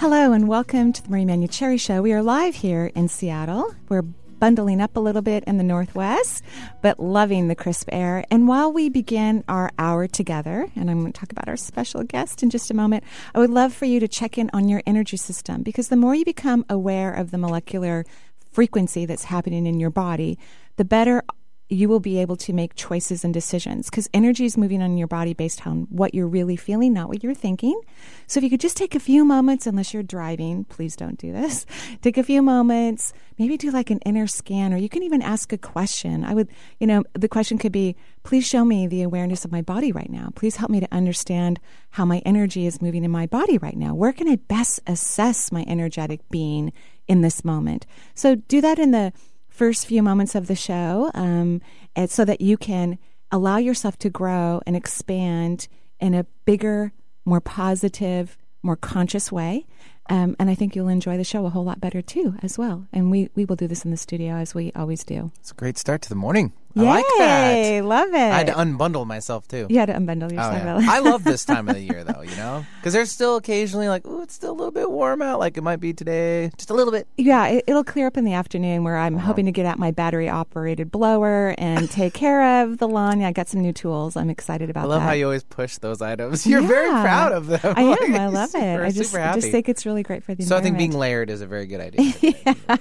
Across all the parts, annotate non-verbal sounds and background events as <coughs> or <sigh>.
Hello and welcome to the Marie Manuchehri Show. We are live here in Seattle. We're bundling up a little bit in the Northwest, but loving the crisp air. And while we begin our hour together, and I'm going to talk about our special guest in just a moment, I would love for you to check in on your energy system because the more you become aware of the molecular frequency that's happening in your body, the better you will be able to make choices and decisions because energy is moving on your body based on what you're really feeling, not what you're thinking. So if you could just take a few moments, unless you're driving, please don't do this. <laughs> Take a few moments, maybe do like an inner scan, or you can even ask a question. I would, you know, the question could be, please show me the awareness of my body right now. Please help me to understand how my energy is moving in my body right now. Where can I best assess my energetic being in this moment? So do that in the first few moments of the show um, so that you can allow yourself to grow and expand in a bigger, more positive, more conscious way. Um, and I think you'll enjoy the show a whole lot better too, as well. And we, we will do this in the studio as we always do. It's a great start to the morning. I Yay, like that. love it. I had to unbundle myself too. you had to unbundle Oh, yourself. yeah. I love this <laughs> time of the year though, you know? Because there's still occasionally like, ooh, it's still a little bit warm out, like it might be today. Just a little bit. Yeah, it, it'll clear up in the afternoon where Uh-huh. I'm hoping to get out my battery operated blower and <laughs> take care of the lawn. Yeah, I got some new tools. I'm excited about that. I love that. how you always push those items. <laughs> You're very proud of them. I am. Like, I love it. I just, super just think it's really great for the so I think being layered is a very good idea.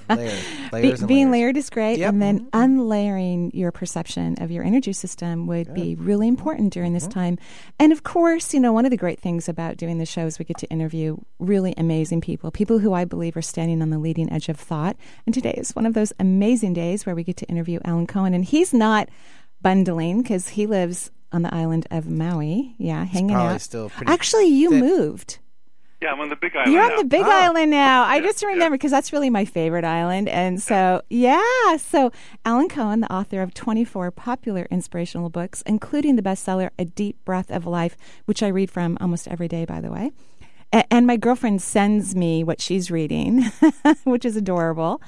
Layer, Be- layers and being layers. layered is great, Yep. and then unlayering your perception of your energy system would be really important during Mm-hmm. this time. And of course, you know, one of the great things about doing the show is we get to interview really amazing people, people who I believe are standing on the leading edge of thought. And today is one of those amazing days where we get to interview Alan Cohen, and he's not bundling because he lives on the island of Maui. Yeah, hanging out. Actually, you moved. Yeah, I'm on the Big Island. You're now. on the Big Oh. Island now. I Yeah, just remember because that's really my favorite island. And so, yeah. So, Alan Cohen, the author of 24 popular inspirational books, including the bestseller A Deep Breath of Life, which I read from almost every day, by the way. A- And my girlfriend sends me what she's reading, <laughs> which is adorable.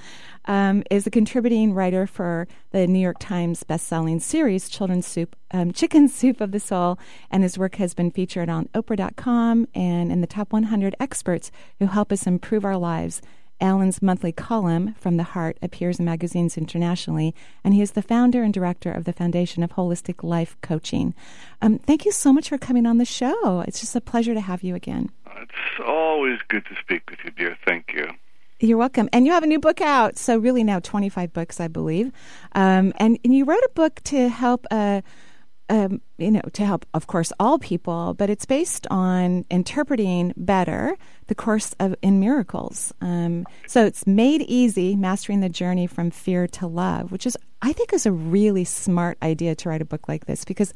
Um, is a contributing writer for the New York Times best-selling series Children's Soup, um, <laughs> Chicken Soup of the Soul, and his work has been featured on Oprah.com and in the top 100 experts who help us improve our lives. Alan's monthly column, From the Heart, appears in magazines internationally, and he is the founder and director of the Foundation of Holistic Life Coaching. Um, thank you so much for coming on the show. It's just a pleasure to have you again. It's always good to speak with you, dear. Thank you. You're welcome. And you have a new book out. So, really, now 25 books, I believe. Um, and, and you wrote a book to help. Uh, um, you know, to help, of course, all people, but it's based on interpreting better the course of in miracles. Um, so it's made easy, mastering the journey from fear to love, which is, I think, is a really smart idea to write a book like this because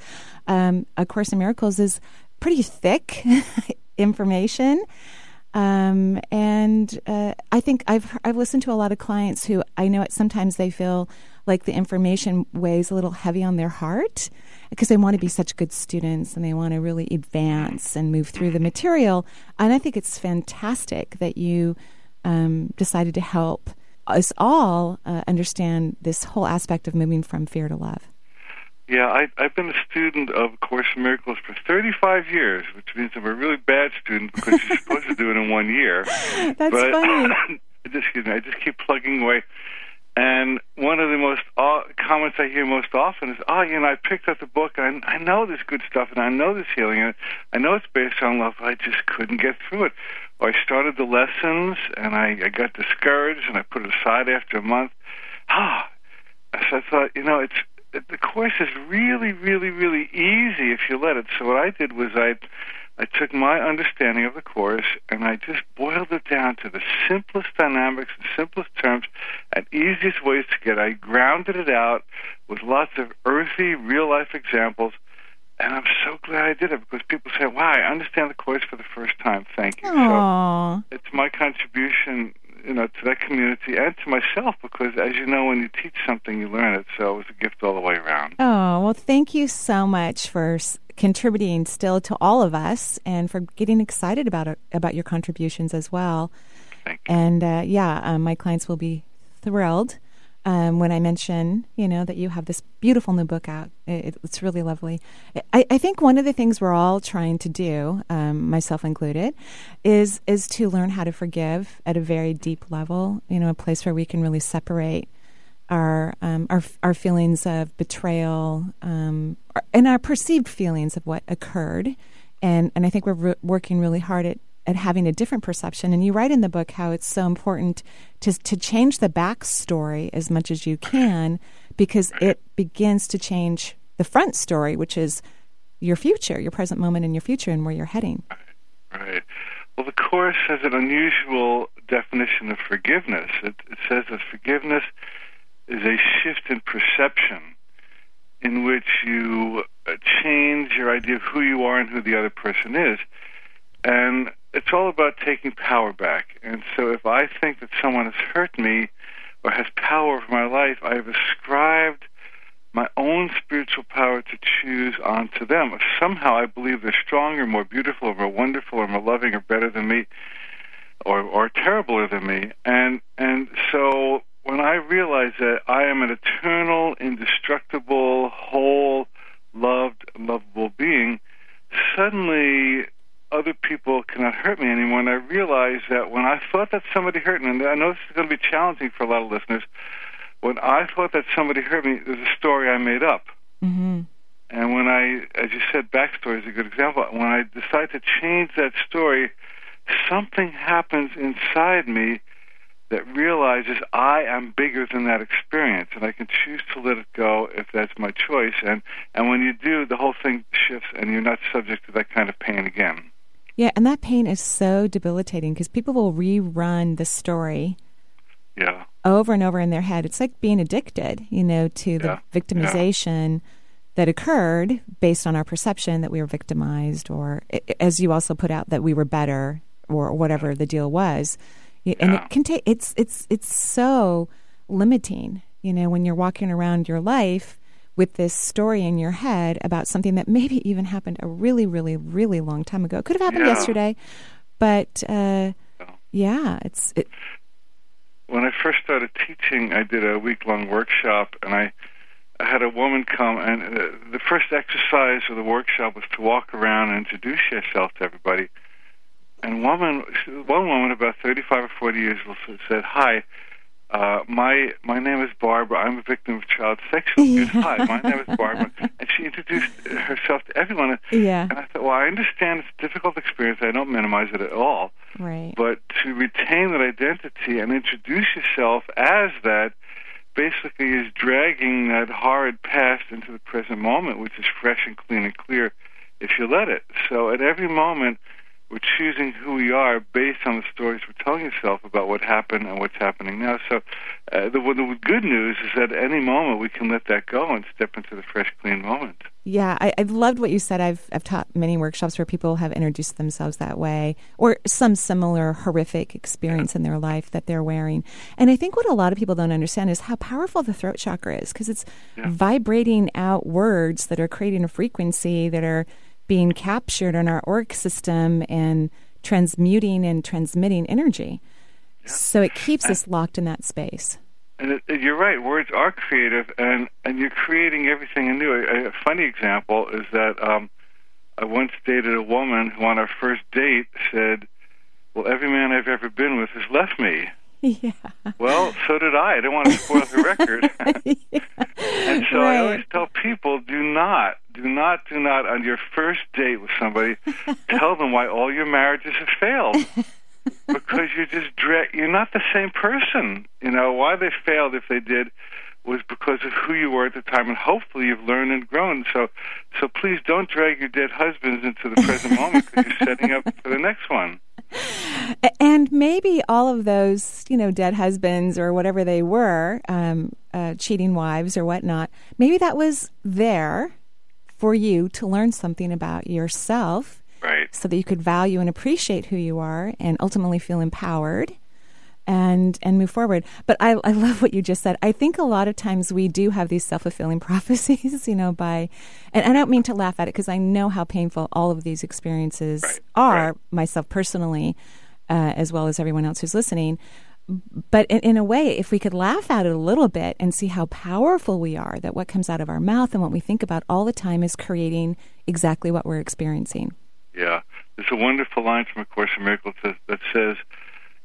um, a course in miracles is pretty thick <laughs> information. Um, and uh, I think I've I've listened to a lot of clients who I know it sometimes they feel like the information weighs a little heavy on their heart because they want to be such good students and they want to really advance and move through the material. And I think it's fantastic that you um, decided to help us all uh, understand this whole aspect of moving from fear to love. Yeah, I, I've been a student of Course in Miracles for 35 years, which means I'm a really bad student because you're supposed to do it in one year. <laughs> That's but funny. <coughs> I just, excuse me, I just keep plugging away. And one of the most uh, comments I hear most often is, "Oh, you know, I picked up the book. And I, I know there's good stuff, and I know there's healing, and I know it's based on love. But I just couldn't get through it. Or I started the lessons, and I, I got discouraged, and I put it aside after a month. Ah, so I thought, you know, it's the course is really, really, really easy if you let it. So what I did was I I took my understanding of the course and I just boiled it down to the simplest dynamics, the simplest terms, and easiest ways to get. I grounded it out with lots of earthy, real life examples. And I'm so glad I did it because people say, "Wow, I understand the course for the first time." Thank you. So it's my contribution you know, to that community and to myself because, as you know, when you teach something, you learn it. So it was a gift all the way around. Oh, well, thank you so much for contributing still to all of us and for getting excited about it, about your contributions as well. Thank you. And uh, yeah, um, my clients will be thrilled um, when I mention, you know, that you have this beautiful new book out. It, it's really lovely. I, I, think one of the things we're all trying to do, um, myself included, is is to learn how to forgive at a very deep level. You know, a place where we can really separate our um, our our feelings of betrayal um, and our perceived feelings of what occurred. And and I think we're re- working really hard at at having a different perception. And you write in the book how it's so important to to change the backstory as much as you can because it begins to change the front story, which is your future, your present moment, and your future, and where you're heading. Right. Well, the course has an unusual definition of forgiveness. It, it says that forgiveness is a shift in perception in which you uh, change your idea of who you are and who the other person is. And it's all about taking power back. And so if I think that someone has hurt me or has power over my life, I have ascribed my own spiritual power to choose onto them. If somehow I believe they're stronger, more beautiful, or more wonderful, or more loving, or better than me, or or terribler than me. And and so when I realize that I am an eternal, indestructible, whole, loved, lovable being, suddenly other people cannot hurt me anymore. And I realized that when I thought that somebody hurt me, and I know this is going to be challenging for a lot of listeners, when I thought that somebody hurt me, there's a story I made up. Mm-hmm. And when I, as you said, backstory is a good example. When I decide to change that story, something happens inside me that realizes I am bigger than that experience, and I can choose to let it go if that's my choice. And and when you do, the whole thing shifts, and you're not subject to that kind of pain again. Yeah, and that pain is so debilitating because people will rerun the story. Yeah. Over and over in their head. It's like being addicted, you know, to the yeah. victimization yeah. that occurred based on our perception that we were victimized, or as you also put out, that we were better, or whatever the deal was. And it can take. It's it's it's so limiting, you know, when you're walking around your life with this story in your head about something that maybe <laughs> even happened a really, really, really long time ago. It could have happened yeah. yesterday, but uh, yeah, it's. It, when I first started teaching, I did a week long workshop, and I, I had a woman come, and uh, the first exercise of the workshop was to walk around and introduce yourself to everybody. And woman, one woman, about thirty-five or forty years old, said, "Hi, uh, my my name is Barbara. I'm a victim of child sexual <laughs> abuse. Yeah. Hi, my name is Barbara. And she introduced herself to everyone. Yeah. And I thought, well, I understand it's a difficult experience. I don't minimize it at all. Right. But to retain that identity and introduce yourself as that basically is dragging that horrid past into the present moment, which is fresh and clean and clear if you let it. So at every moment, we're choosing who we are based on the stories we're telling ourselves about what happened and what's happening now. So, uh, the, the good news is that at any moment we can let that go and step into the fresh, clean moment. Yeah, I, have loved what you said. I've I've taught many workshops where people have introduced themselves that way, or some similar horrific experience yeah. in their life that they're wearing. And I think what a lot of people don't understand is how powerful the throat chakra is, because it's yeah. vibrating out words that are creating a frequency that are being captured in our org system and transmuting and transmitting energy. Yeah. So it keeps and, us locked in that space. And it, it, you're right. Words are creative, and and you're creating everything anew. A, a funny example is that um, I once dated a woman who, on our first date, said, "Well, every man I've ever been with has left me." <laughs> Yeah. Well, so did I. I didn't want to spoil the record. yeah. <laughs> <laughs> and so right. I always tell people do not, do not, do not, on your first date with somebody, tell them why all your marriages have failed. because you're just dra- you're not the same person. You know why they failed if they did was because of who you were at the time, and hopefully you've learned and grown. So, so please don't drag your dead husbands into the present <laughs> moment because you're setting up for the next one. And maybe all of those, you know, dead husbands or whatever they were, um, uh, cheating wives or whatnot, maybe that was there for you to learn something about yourself. Right. So that you could value and appreciate who you are and ultimately feel empowered and and move forward. But I, I love what you just said. I think a lot of times we do have these self fulfilling <laughs> prophecies, you know, by and I don't mean to laugh at it because I know how painful all of these experiences Right, are right. myself personally, uh, as well as everyone else who's listening. But in, in a way, if we could laugh at it a little bit and see how powerful we are, that what comes out of our mouth and what we think about all the time is creating exactly what we're experiencing. Yeah. There's a wonderful line from A Course in Miracles that, that says,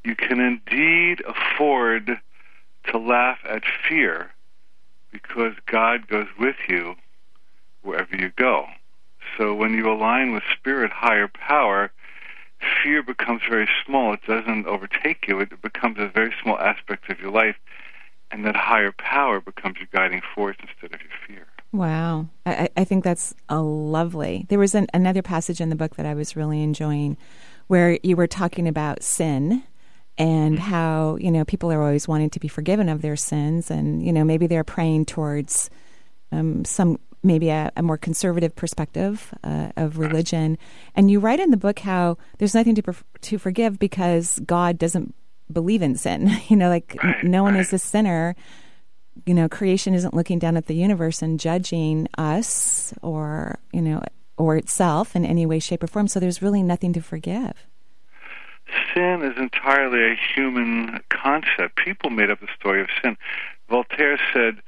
You can indeed afford to laugh at fear because God goes with you wherever you go. So when you align with spirit, higher power, fear becomes very small. It doesn't overtake you, it becomes a very small aspect of your life. And that higher power becomes your guiding force instead of your fear. Wow. I, I think that's a lovely. There was an, another passage in the book that I was really enjoying where you were talking about sin and how, you know, people are always wanting to be forgiven of their sins. And, you know, maybe they're praying towards um, some, maybe a, a more conservative perspective uh, of religion. And you write in the book how there's nothing to, to forgive because God doesn't believe in sin. <laughs> You know, like Right, no one right. is a sinner you know, creation isn't looking down at the universe and judging us or, you know, or itself in any way, shape, or form. So there's really nothing to forgive. Sin is entirely a human concept. People made up the story of sin. Voltaire said,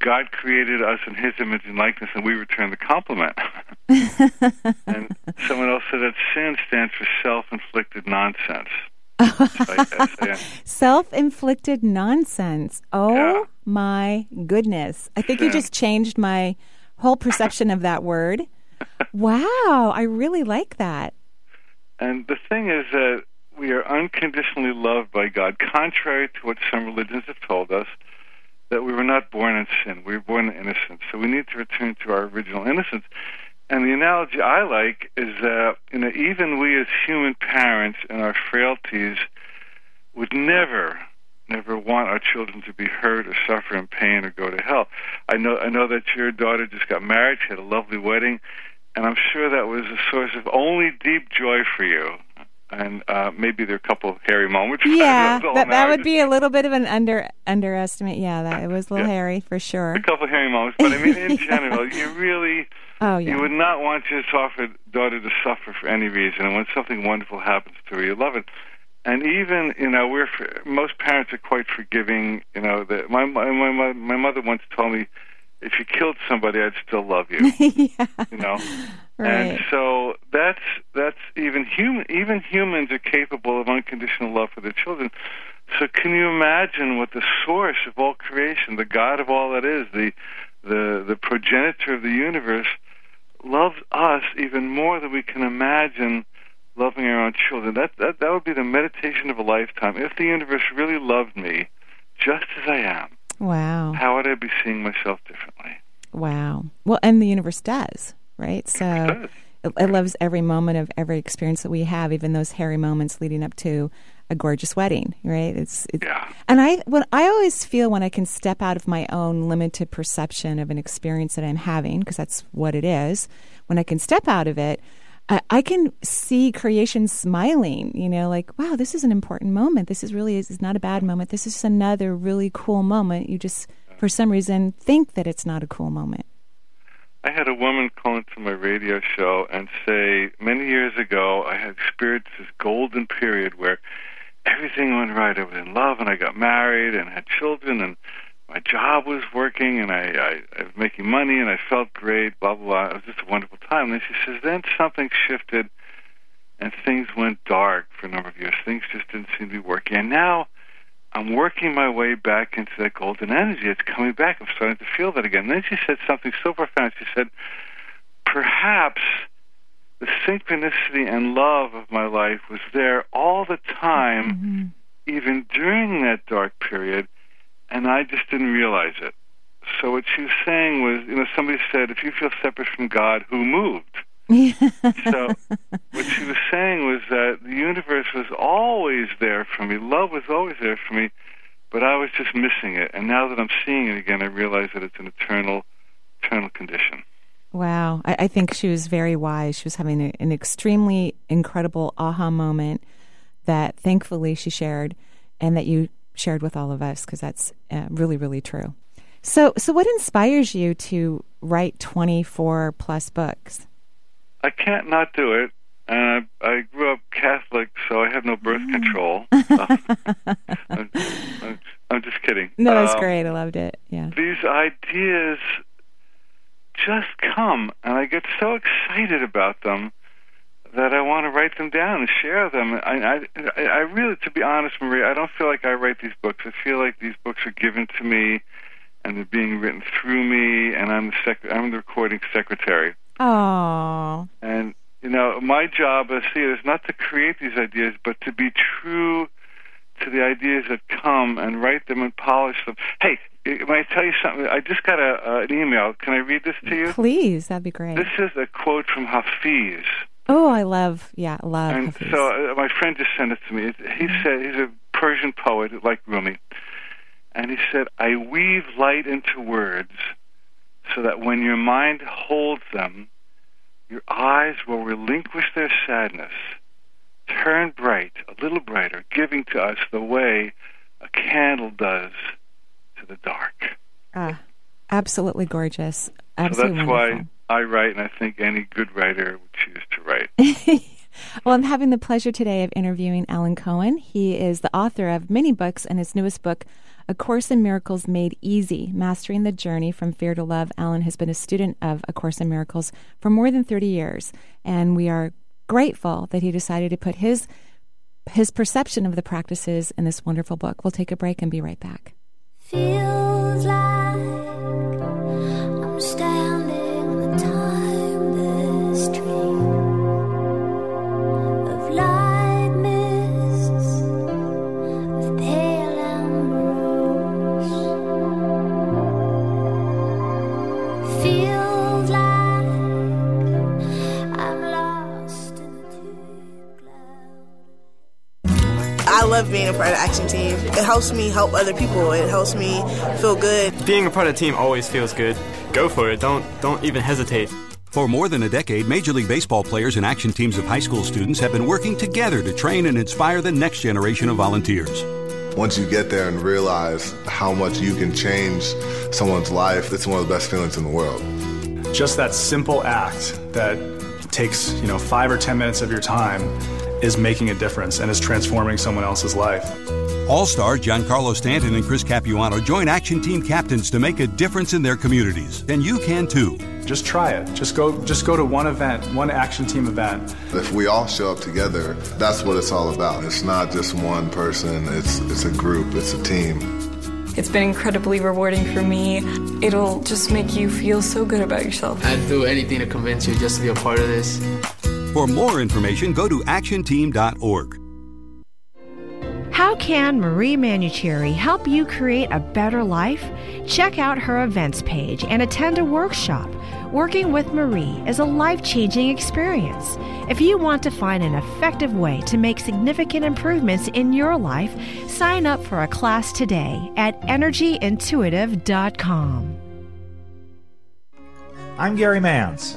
God created us in his image and likeness, and we return the compliment. <laughs> and someone else said that sin stands for self inflicted nonsense. <laughs> Self inflicted nonsense. Oh Yeah. my goodness. I think you just changed my whole perception of that word. <laughs> Wow. I really like that. And the thing is that we are unconditionally loved by God, contrary to what some religions have told us, that we were not born in sin. We were born in innocence. So we need to return to our original innocence. And the analogy I like is that you know, even we as human parents in our frailties would never, never want our children to be hurt or suffer in pain or go to hell. I know I know that your daughter just got married, she had a lovely wedding, and I'm sure that was a source of only deep joy for you. And uh, maybe there are a couple of hairy moments. Yeah, that, that would be a little bit of an under underestimate. Yeah, that it was a little Yeah. hairy for sure. a couple of hairy moments, but I mean, in <laughs> general, you really Oh yeah. you would not want your daughter to suffer for any reason. And when something wonderful happens to her, you love it. And even you know, we're most parents are quite forgiving. You know, that my my my my mother once told me, if you killed somebody, I'd still love you. <laughs> yeah. You know. Right. And so that's that's even human. Even humans are capable of unconditional love for their children. So can you imagine what the source of all creation, the God of all that is, the the the progenitor of the universe, loves us even more than we can imagine loving our own children. That that that would be the meditation of a lifetime. If the universe really loved me, just as I am, Wow. how would I be seeing myself differently? Wow. Well, and the universe does, right? So does. it, it loves every moment of every experience that we have, even those hairy moments leading up to a gorgeous wedding, right? It's, it's Yeah. and I when I always feel when I can step out of my own limited perception of an experience that I'm having, because that's what it is. When I can step out of it, I, I can see creation smiling. You know, like wow, this is an important moment. This is really this is not a bad moment. This is another really cool moment. You just for some reason think that it's not a cool moment. I had a woman call into my radio show and say, many years ago, I had experienced this golden period where everything went right. I was in love and I got married and had children and my job was working and I, I, I was making money and I felt great, blah, blah, blah. It was just a wonderful time. And then she says, then something shifted and things went dark for a number of years. Things just didn't seem to be working. And now I'm working my way back into that golden energy. It's coming back. I'm starting to feel that again. And then she said something so profound. She said, perhaps the synchronicity and love of my life was there all the time, mm-hmm. even during that dark period, and I just didn't realize it. So what she was saying was, you know, somebody said, if you feel separate from God, who moved? <laughs> so what she was saying was that the universe was always there for me. Love was always there for me, but I was just missing it. And now that I'm seeing it again, I realize that it's an eternal, eternal condition. Wow. I, I think she was very wise. She was having a, an extremely incredible aha moment that thankfully she shared. and that you shared with all of us because that's uh, really, really true. So, so what inspires you to write 24 plus books? I can't not do it. And I, I grew up Catholic, so I have no birth Mm. control. <laughs> I'm, I'm, I'm just kidding. No, that's Um, great. I loved it. Yeah. these ideas just come, and I get so excited about them that I want to write them down and share them. I, I, I really, to be honest, Marie, I don't feel like I write these books. I feel like these books are given to me, and they're being written through me, and I'm the sec- I'm the recording secretary. Oh, And you know, my job as see is not to create these ideas, but to be true to the ideas that come and write them and polish them. Hey, may I tell you something? I just got a, uh, an email. Can I read this to you? please, that'd be great. This is a quote from Hafiz. Oh, I love, yeah, love. And Hafiz. so uh, my friend just sent it to me. He said he's a Persian poet like Rumi, and he said, "I weave light into words, so that when your mind holds them, your eyes will relinquish their sadness, turn bright, a little brighter, giving to us the way a candle does to the dark." Ah, absolutely gorgeous. So Absolutely that's wonderful. why I write, and I think any good writer would choose to write. <laughs> well, I'm having the pleasure today of interviewing Alan Cohen. He is the author of many books, and his newest book, A Course in Miracles Made Easy Mastering the Journey from Fear to Love. Alan has been a student of A Course in Miracles for more than 30 years, and we are grateful that he decided to put his his perception of the practices in this wonderful book. We'll take a break and be right back. Feels like love being a part of the action team. It helps me help other people. It helps me feel good. Being a part of the team always feels good. Go for it. Don't don't even hesitate. For more than a decade, Major League Baseball players and action teams of high school students have been working together to train and inspire the next generation of volunteers. Once you get there and realize how much you can change someone's life, it's one of the best feelings in the world. just that simple act that takes you know five or ten minutes of your time is making a difference and is transforming someone else's life All star Giancarlo Stanton and Chris Capuano join action team captains to make a difference in their communities. And you can too. just try it just go just go to one event one action team event If we all show up together, that's what it's all about. It's not just one person, it's, it's a group, it's a team. It's been incredibly rewarding for me. It'll just make you feel so good about yourself. I'd do anything to convince you just to be a part of this. For more information, go to actionteam.org. How can Marie Manuchehri help you create a better life? Check out her events page and attend a workshop. Working with Marie is a life changing experience. If you want to find an effective way to make significant improvements in your life, sign up for a class today at energyintuitive.com. I'm Gary Mance.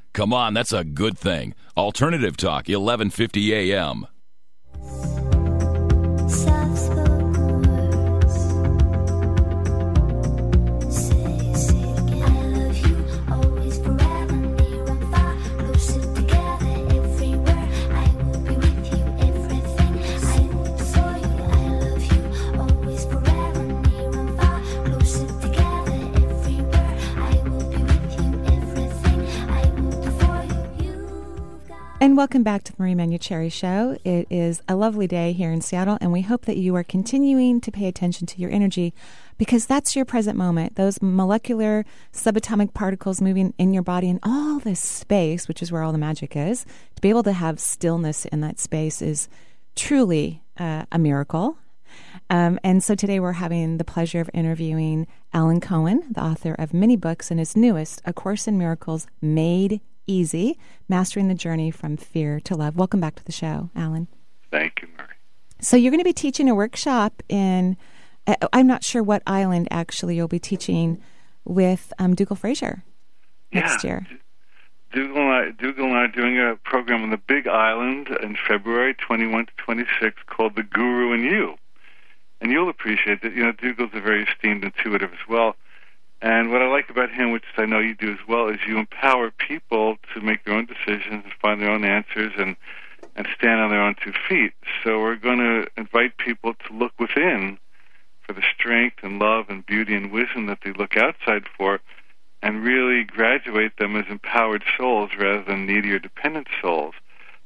Come on, that's a good thing. Alternative Talk, 1150 AM. Welcome back to the Marie Manuchehri Show. It is a lovely day here in Seattle, and we hope that you are continuing to pay attention to your energy because that's your present moment. Those molecular subatomic particles moving in your body and all this space, which is where all the magic is, to be able to have stillness in that space is truly uh, a miracle. Um, and so today we're having the pleasure of interviewing Alan Cohen, the author of many books and his newest, A Course in Miracles Made Easy Mastering the Journey from Fear to Love. Welcome back to the show, Alan. Thank you, Mary. So you're going to be teaching a workshop in, uh, I'm not sure what island actually you'll be teaching with um, Dougal Fraser next Yeah. year. Dougal and, I, Dougal and I are doing a program on the Big Island in February 21 to 26 called The Guru and You. And you'll appreciate that, you know, Dougal's a very esteemed intuitive as well. And what I like about him, which I know you do as well, is you empower people to make their own decisions and find their own answers and, and stand on their own two feet. So we're going to invite people to look within for the strength and love and beauty and wisdom that they look outside for and really graduate them as empowered souls rather than needy or dependent souls.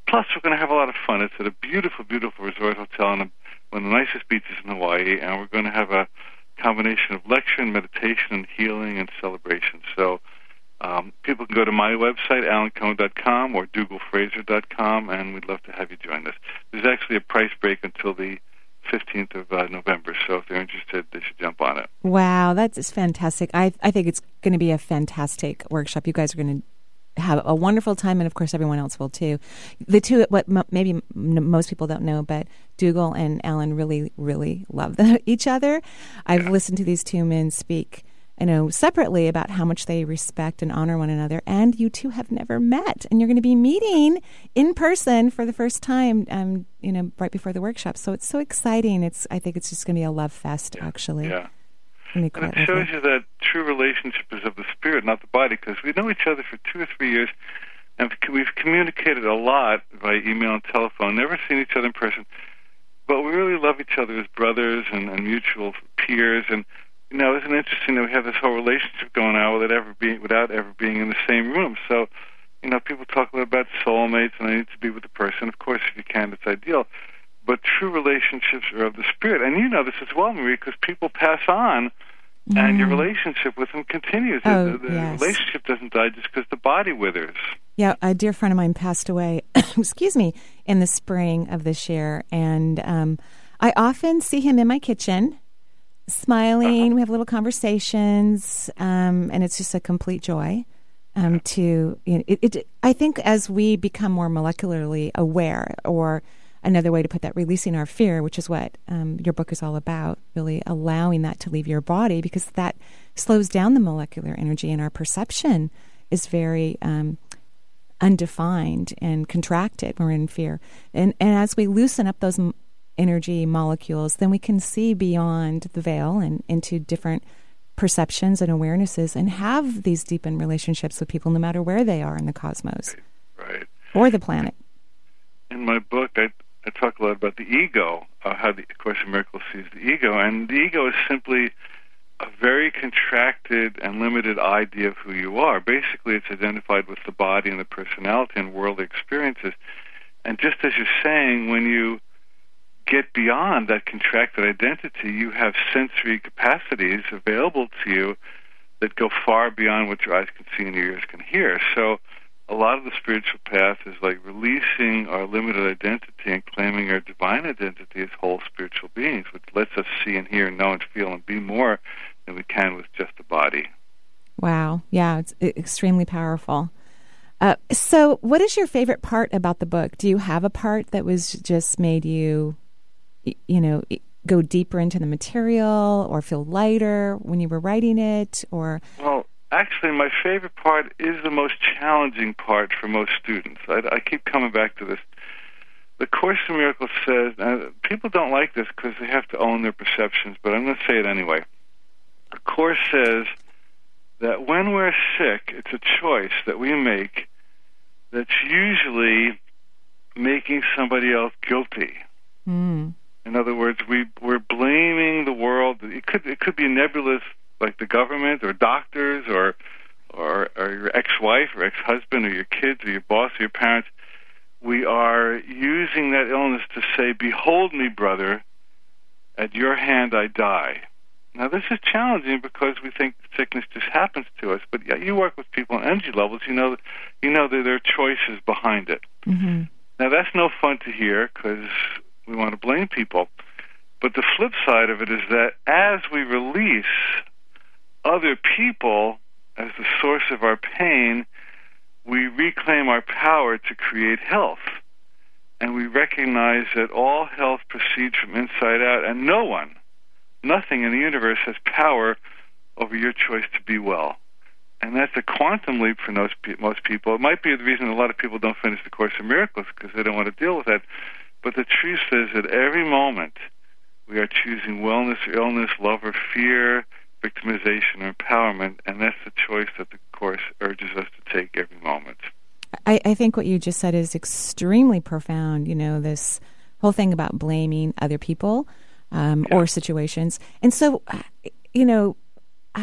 Plus, we're going to have a lot of fun. It's at a beautiful, beautiful resort hotel on one of the nicest beaches in Hawaii, and we're going to have a combination of lecture and meditation and healing and celebration. So um, people can go to my website, alancohen.com or dougalfraser.com, and we'd love to have you join us. There's actually a price break until the 15th of uh, November, so if they're interested, they should jump on it. Wow, that's fantastic. I I think it's going to be a fantastic workshop. You guys are going to have a wonderful time, and of course, everyone else will too. The two, what m- maybe m- most people don't know, but Dougal and Alan really, really love the, <laughs> each other. I've listened to these two men speak. You know, separately about how much they respect and honor one another, and you two have never met, and you're going to be meeting in person for the first time. Um, you know, right before the workshop, so it's so exciting. It's, I think, it's just going to be a love fest. Actually, Yeah. And it shows you that true relationship is of the spirit, not the body, because we know each other for two or three years, and we've communicated a lot by email and telephone, never seen each other in person, but we really love each other as brothers and, and mutual peers. And you know, isn't it interesting that we have this whole relationship going on without ever being without ever being in the same room? So, you know, people talk a lot about soulmates, and I need to be with the person. Of course, if you can, it's ideal. But true relationships are of the spirit, and you know this as well, Marie, because people pass on and your relationship with them continues. Mm. Oh, the the yes. relationship doesn't die just because the body withers. Yeah, a dear friend of mine passed away, <coughs> excuse me, in the spring of this year. And um, I often see him in my kitchen, smiling. We have little conversations, um, and it's just a complete joy. Um, to you know, it, it, I think as we become more molecularly aware, or another way to put that, releasing our fear, which is what um, your book is all about, really allowing that to leave your body, because that slows down the molecular energy, and our perception is very um, undefined and contracted. We're in fear, and and as we loosen up those m- energy molecules, then we can see beyond the veil and into different perceptions and awarenesses, and have these deepened relationships with people, no matter where they are in the cosmos Right. or the planet. In my book, I, a lot about the ego, uh, how the Course in Miracles sees the ego, and the ego is simply a very contracted and limited idea of who you are. Basically, it's identified with the body and the personality and worldly experiences. And just as you're saying, when you get beyond that contracted identity, you have sensory capacities available to you that go far beyond what your eyes can see and your ears can hear. So, a lot of the spiritual path is like releasing our limited identity and claiming our divine identity as whole spiritual beings, which lets us see and hear and know and feel and be more than we can with just the body. Wow. Yeah, it's extremely powerful. Uh, so, what is your favorite part about the book? Do you have a part that was just made you, you know, go deeper into the material or feel lighter when you were writing it? Or, Well, actually, my favorite part is the most challenging part for most students. I, I keep coming back to this. The Course in Miracles says, uh, people don't like this because they have to own their perceptions, but I'm going to say it anyway. The Course says that when we're sick, it's a choice that we make that's usually making somebody else guilty. mm, In other words, we we're blaming the world. It could it could be a nebulous, like the government or doctors or or, or your ex-wife or ex-husband or your kids or your boss or your parents. We are using that illness to say, "Behold me, brother, at your hand I die." Now this is challenging because we think sickness just happens to us, but you work with people on energy levels. You know, you know that there are choices behind it. mm-hmm. Now that's no fun to hear because we want to blame people. But the flip side of it is that as we release other people as the source of our pain, we reclaim our power to create health. And we recognize that all health proceeds from inside out, and no one, nothing in the universe has power over your choice to be well. And that's a quantum leap for most, most people. It might be the reason a lot of people don't finish the Course in Miracles because they don't want to deal with that. But the truth is that every moment we are choosing wellness or illness, love or fear, victimization or empowerment, and that's the choice that the Course urges us to take every moment. I, I think what you just said is extremely profound. You know, this whole thing about blaming other people um, or situations. And so, you know,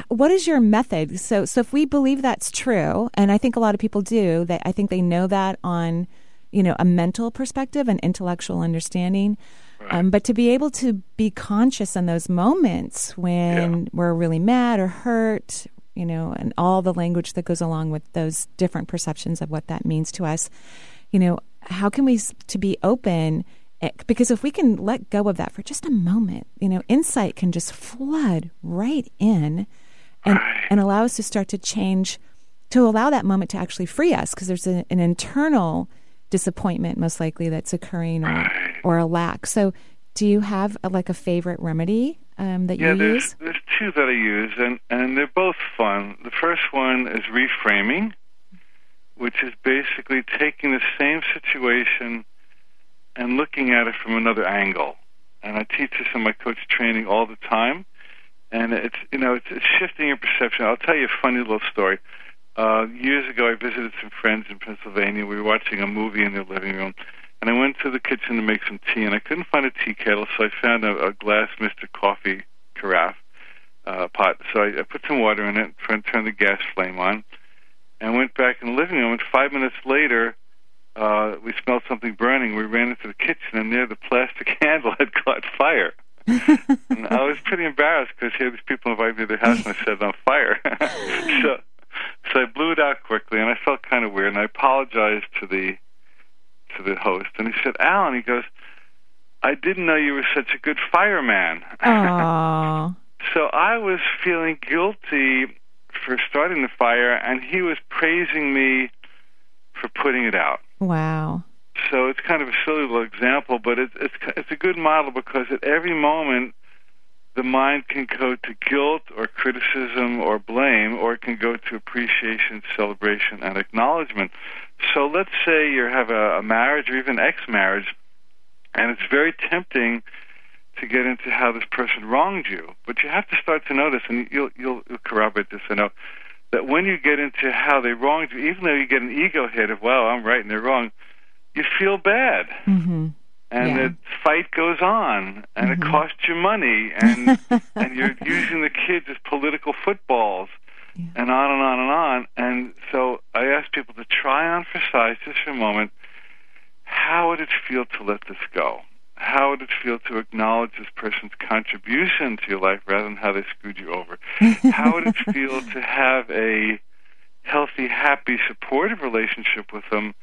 what is your method? So, so if we believe that's true, and I think a lot of people do, that I think they know that on, you know, a mental perspective and intellectual understanding. Um, but to be able to be conscious in those moments when we're really mad or hurt, you know, and all the language that goes along with those different perceptions of what that means to us, you know, how can we to be open? eh, Because if we can let go of that for just a moment, you know, insight can just flood right in, and and allow us to start to change, to allow that moment to actually free us, because there's a, an internal disappointment most likely that's occurring or, or a lack. So, do you have a, like a favorite remedy um, that yeah, you there's use? there's two that I use, and and they're both fun. The first one is reframing, which is basically taking the same situation and looking at it from another angle. And I teach this in my coach training all the time. And it's you know it's, it's shifting your perception. I'll tell you a funny little story. Uh, years ago, I visited some friends in Pennsylvania. We were watching a movie in their living room, and I went to the kitchen to make some tea, and I couldn't find a tea kettle, so I found a, a glass Mr. Coffee carafe uh, pot. So I, I put some water in it, turned, turned the gas flame on, and went back in the living room. And five minutes later, uh, we smelled something burning. We ran into the kitchen, and there the plastic <laughs> handle had caught fire. <laughs> and I was pretty embarrassed because here these people invited me to their house and I set it on fire. <laughs> so, so I blew it out quickly, and I felt kind of weird. And I apologized to the to the host, and he said, "Alan," he goes, "I didn't know you were such a good fireman." Aww. <laughs> So I was feeling guilty for starting the fire, and he was praising me for putting it out. Wow. So it's kind of a silly little example, but it's it's it's a good model because at every moment the mind can go to guilt or criticism or blame, or it can go to appreciation, celebration, and acknowledgement. So let's say you have a, a marriage or even ex-marriage, and it's very tempting to get into how this person wronged you, but you have to start to notice, and you'll you'll, you'll corroborate this. I know that when you get into how they wronged you, even though you get an ego hit of "Well, I'm right and they're wrong," you feel bad, Mm-hmm. And Yeah. the fight goes on, and Mhm. it costs you money, and <laughs> and you're using the kids as political footballs, and on and on and on. And so I ask people to try on for size just for a moment. How would it feel to let this go? How would it feel to acknowledge this person's contribution to your life rather than how they screwed you over? how would it <laughs> feel to have a healthy, happy, supportive relationship with them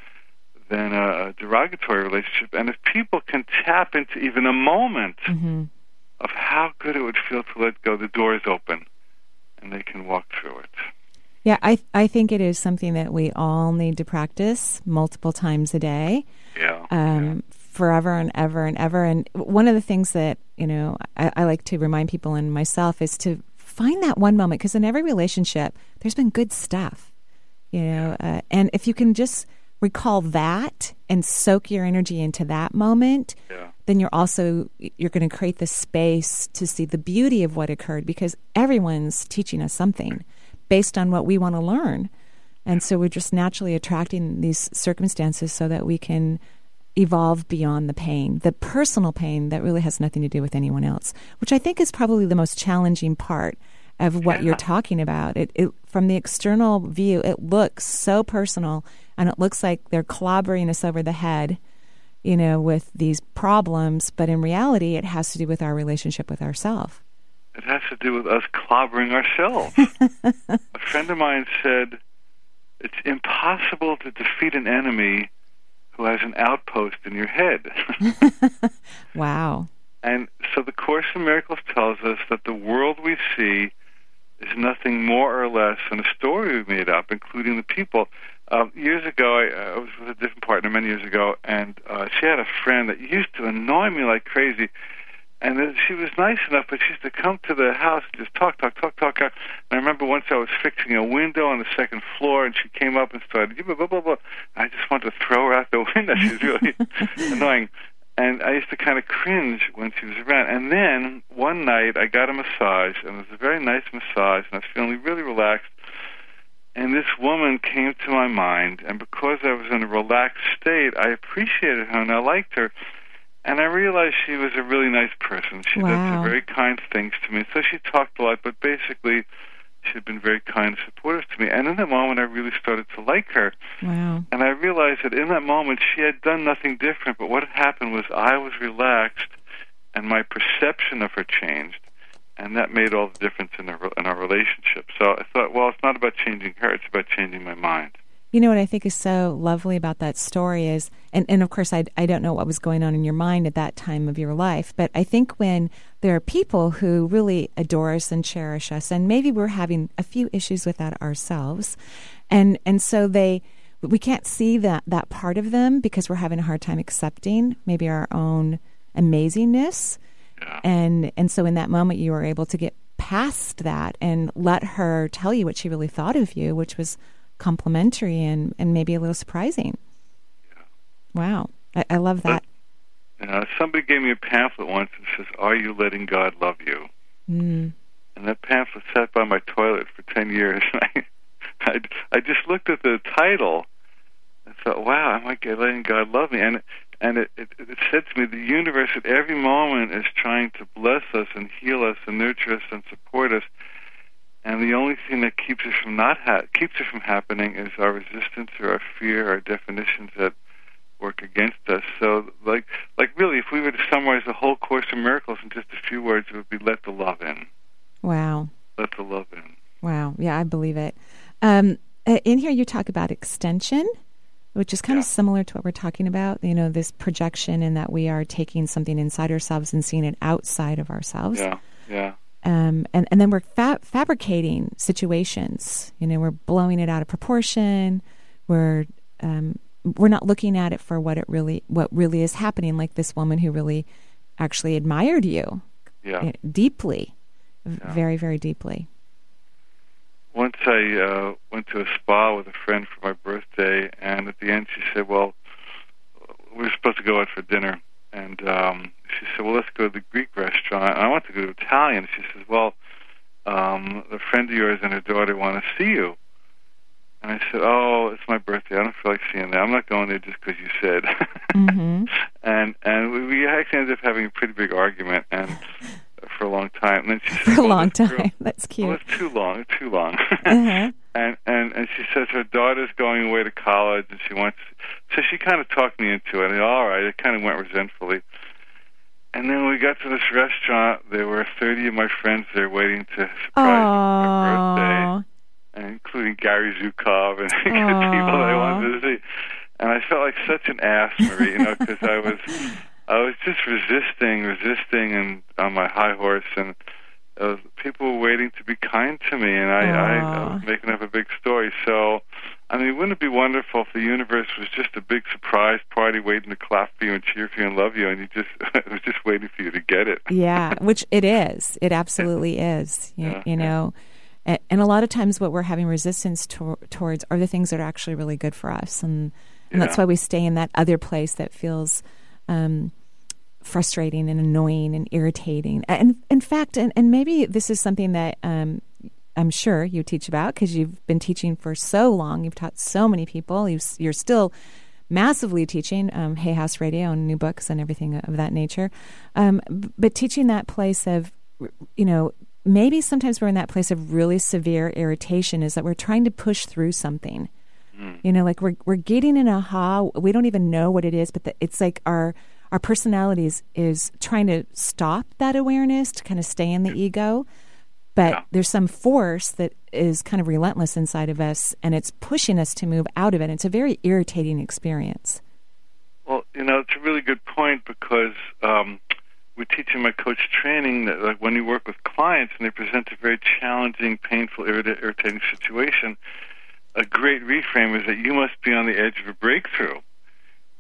than a, derogatory relationship? And if people can tap into even a moment Mm-hmm. of how good it would feel to let go, the door is open and they can walk through it. Yeah, I I think it is something that we all need to practice multiple times a day. Yeah. Um, Forever and ever and ever. And one of the things that, you know, I, I like to remind people and myself is to find that one moment because in every relationship, there's been good stuff, you know, uh, and if you can just recall that and soak your energy into that moment, then you're also you're going to create the space to see the beauty of what occurred because everyone's teaching us something based on what we want to learn. And so we're just naturally attracting these circumstances so that we can evolve beyond the pain, the personal pain that really has nothing to do with anyone else, which I think is probably the most challenging part of what you're talking about. It, it from the external view, it looks so personal and it looks like they're clobbering us over the head, you know, with these problems, but in reality it has to do with our relationship with ourselves. It has to do with us clobbering ourselves. <laughs> a friend of mine said, It's impossible to defeat an enemy who has an outpost in your head. <laughs> Wow. and so the Course in Miracles tells us that the world we see is nothing more or less than a story we made up, including the people. Um, years ago, I, I was with a different partner many years ago, and uh, she had a friend that used to annoy me like crazy. And then she was nice enough, but she used to come to the house and just talk, talk, talk, talk. And I remember once I was fixing a window on the second floor, and she came up and started blah blah blah blah. I just wanted to throw her out the <laughs> window. She was really <laughs> annoying, and I used to kind of cringe when she was around. And then one night, I got a massage, and it was a very nice massage, and I was feeling really relaxed. And this woman came to my mind, and because I was in a relaxed state, I appreciated her and I liked her. And I realized she was a really nice person. She did some very kind things to me. So she talked a lot, but basically, she had been very kind and supportive to me. And in that moment, I really started to like her. Wow. And I realized that in that moment, she had done nothing different. But what had happened was I was relaxed, and my perception of her changed, and that made all the difference in our in our relationship. So I thought, well, it's not about changing her; it's about changing my mind. You know what I think is so lovely about that story is, and, and of course, I, I don't know what was going on in your mind at that time of your life, but I think when there are people who really adore us and cherish us, and maybe we're having a few issues with that ourselves, and and so they we can't see that that part of them because we're having a hard time accepting maybe our own amazingness, and and so in that moment you were able to get past that and let her tell you what she really thought of you, which was complimentary and, and maybe a little surprising. Wow. I, I love that. Uh, somebody gave me a pamphlet once that says, "Are you letting God love you?" Mm. And that pamphlet sat by my toilet for ten years. <laughs> I, I, I just looked at the title and thought, "Wow, am I letting God love me?" And and it, it, it said to me, the universe at every moment is trying to bless us and heal us and nurture us and support us. And the only thing that keeps us from not ha- keeps it from happening is our resistance or our fear, our definitions that work against us. So, like, like really, if we were to summarize the whole Course of Miracles in just a few words, it would be "Let the love in." Wow. Let the love in. Wow. Yeah, I believe it. Um, uh, in here, you talk about extension, which is kind of similar to what we're talking about. You know, this projection, and that we are taking something inside ourselves and seeing it outside of ourselves. Yeah, yeah. Um, and, and then we're fa- fabricating situations. You know, we're blowing it out of proportion. We're um, we're not looking at it for what it really what really is happening. Like this woman who really actually admired you, Yeah. eh, deeply, very very deeply. Once I uh, went to a spa with a friend for my birthday, and at the end she said, "Well, we were supposed to go out for dinner," and um, she said, "Well, let's go to the Greek restaurant." And I want to go to Italian. She says, "Well, um, a friend of yours and her daughter want to see you." And I said, "Oh, it's my birthday. I don't feel like seeing them. I'm not going there just because you said." Mm-hmm. <laughs> and and we, we actually ended up having a pretty big argument, and <laughs> for a long time. And then she said, For a "Well, long this girl- time. That's well, cute. it's too long. It's too long. <laughs> Uh-huh. and and and she says her daughter's going away to college, and she wants. So she kind of talked me into it. And all right, it kind of went resentfully. And then we got to this restaurant, there were thirty of my friends there waiting to surprise me for my birthday, and including Gary Zukav and <laughs> people that I wanted to see. And I felt like such an ass, Marie, you know, because I was, I was just resisting, resisting, and on my high horse, and uh, people were waiting to be kind to me, and I, I, I was making up a big story. So, I mean, wouldn't it be wonderful if the universe was just a big surprise party waiting to clap for you and cheer for you and love you, and you just <laughs> it was just waiting for you to get it? yeah, <laughs> which it is. It absolutely is. You, Yeah, you know, A- and a lot of times what we're having resistance to- towards are the things that are actually really good for us, and and that's why we stay in that other place that feels. Um, frustrating and annoying and irritating and in fact and, and maybe this is something that um, i'm sure you teach about because you've been teaching for so long. You've taught so many people. You've, you're still massively teaching um, hay house radio and new books and everything of that nature. Um, but teaching that place of you know maybe sometimes we're in that place of really severe irritation is that we're trying to push through something. You know like we're we're getting an aha we don't even know what it is but the, it's like our our personalities is trying to stop that awareness to kind of stay in the ego but there's some force that is kind of relentless inside of us and it's pushing us to move out of it. It's a very irritating experience. Well, you know, it's a really good point because um, we teach in my coach training that like when you work with clients and they present a very challenging, painful, irritating situation, a great reframe is that you must be on the edge of a breakthrough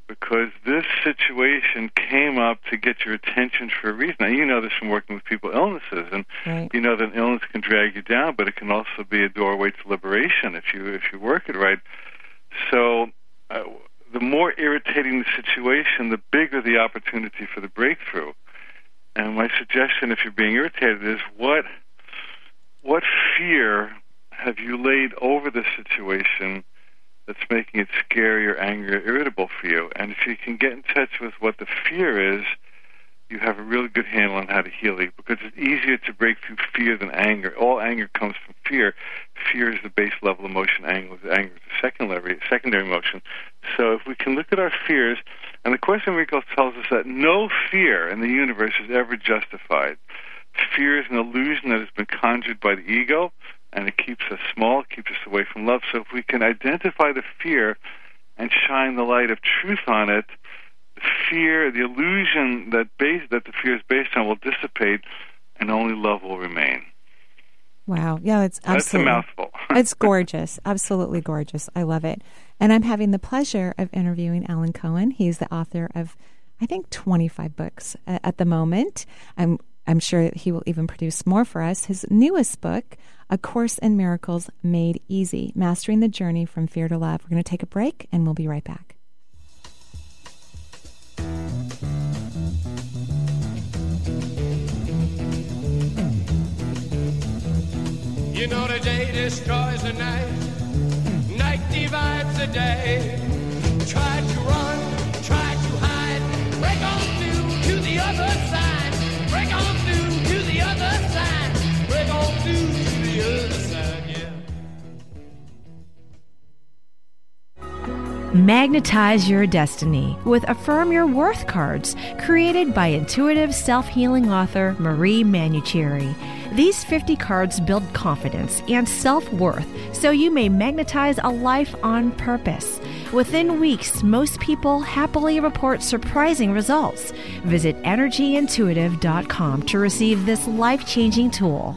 because this situation came up to get your attention for a reason. Now, you know this from working with people illnesses, and Right. you know that illness can drag you down, but it can also be a doorway to liberation if you if you work it right. So, uh, the more irritating the situation, the bigger the opportunity for the breakthrough. And my suggestion, if you're being irritated, is what what fear have you laid over the situation that's making it scary or angry or irritable for you? And if you can get in touch with what the fear is, you have a really good handle on how to heal it because it's easier to break through fear than anger. All anger comes from fear. Fear is the base level emotion. Anger, is the secondary secondary emotion. So if we can look at our fears, and the Course in Miracles tells us that no fear in the universe is ever justified. Fear is an illusion that has been conjured by the ego, and it keeps us small, it keeps us away from love. So if we can identify the fear and shine the light of truth on it, the fear, the illusion that base that the fear is based on will dissipate, and only love will remain. Wow. Yeah, it's That's a absolutely. mouthful. <laughs> it's gorgeous. Absolutely gorgeous. I love it. And I'm having the pleasure of interviewing Alan Cohen. He's the author of, I think, 25 books at the moment. I'm, I'm sure he will even produce more for us. His newest book, A Course in Miracles Made Easy Mastering the Journey from Fear to Love. We're going to take a break and we'll be right back. You know the day destroys the night, night divides the day. Try to run, Magnetize your destiny with Affirm Your Worth cards created by intuitive self healing author Marie Manuchehri. These 50 cards build confidence and self worth so you may magnetize a life on purpose. Within weeks, most people happily report surprising results. Visit energyintuitive.com to receive this life changing tool.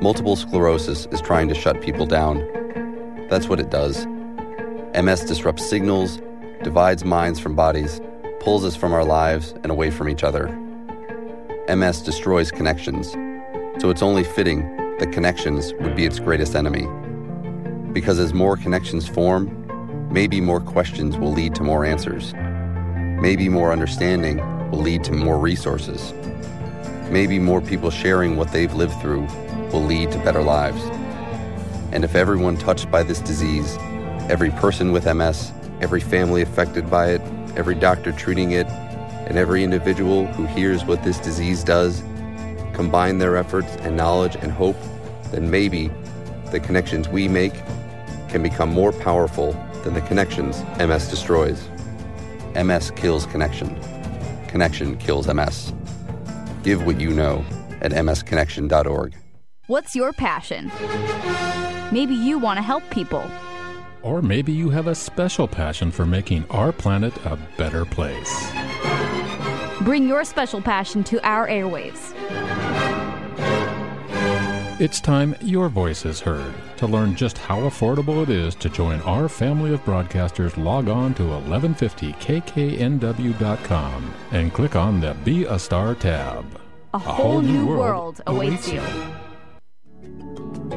Multiple sclerosis is trying to shut people down. That's what it does. MS disrupts signals, divides minds from bodies, pulls us from our lives and away from each other. MS destroys connections, so it's only fitting that connections would be its greatest enemy. Because as more connections form, maybe more questions will lead to more answers. Maybe more understanding will lead to more resources. Maybe more people sharing what they've lived through will lead to better lives. And if everyone touched by this disease, every person with MS, every family affected by it, every doctor treating it, and every individual who hears what this disease does combine their efforts and knowledge and hope, then maybe the connections we make can become more powerful than the connections MS destroys. MS kills connection. Connection kills MS. Give what you know at msconnection.org. What's your passion? Maybe you want to help people. Or maybe you have a special passion for making our planet a better place. Bring your special passion to our airwaves. It's time your voice is heard. To learn just how affordable it is to join our family of broadcasters, log on to 1150kknw.com and click on the Be a Star tab. A whole, new, world, awaits you.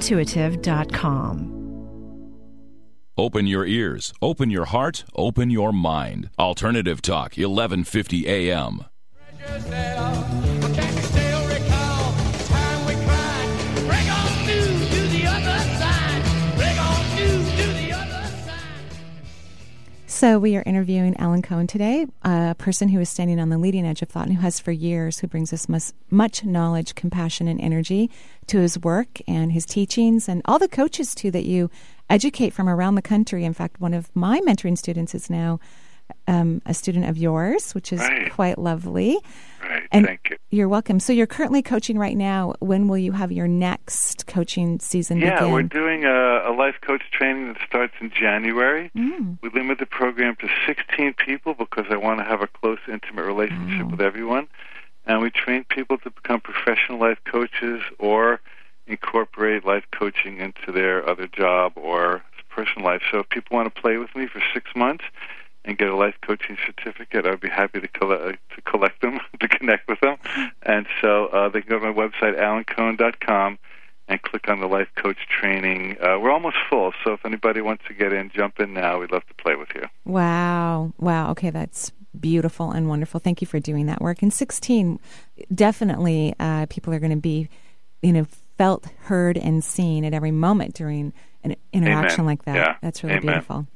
EnergyIntuitive.com. Open your ears, open your heart, open your mind. Alternative Talk, 1150 AM. So we are interviewing Alan Cohen today, a person who is standing on the leading edge of thought and who has for years, who brings us much, much knowledge, compassion, and energy to his work and his teachings, and all the coaches too that you educate from around the country. In fact, one of my mentoring students is now um, a student of yours, which is Right. quite lovely. Right. And Thank you. You're welcome. So you're currently coaching right now. When will you have your next coaching season Yeah, begin? we're doing a, a life coach training that starts in January. Mm. We limit the program to 16 people because I want to have a close, intimate relationship with everyone. And we train people to become professional life coaches or incorporate life coaching into their other job or personal life. So if people want to play with me for six months and get a life coaching certificate, I'd be happy to collect to collect them, <laughs> to connect with them. And so uh, they can go to my website, alancohen.com, and click on the life coach training. Uh, we're almost full, so if anybody wants to get in, jump in now. We'd love to play with you. Wow. Wow. Okay, that's beautiful and wonderful. Thank you for doing that work. And 16, definitely uh, people are going to be, you know, felt, heard, and seen at every moment during an interaction Amen. like that. Yeah. That's really Amen. beautiful.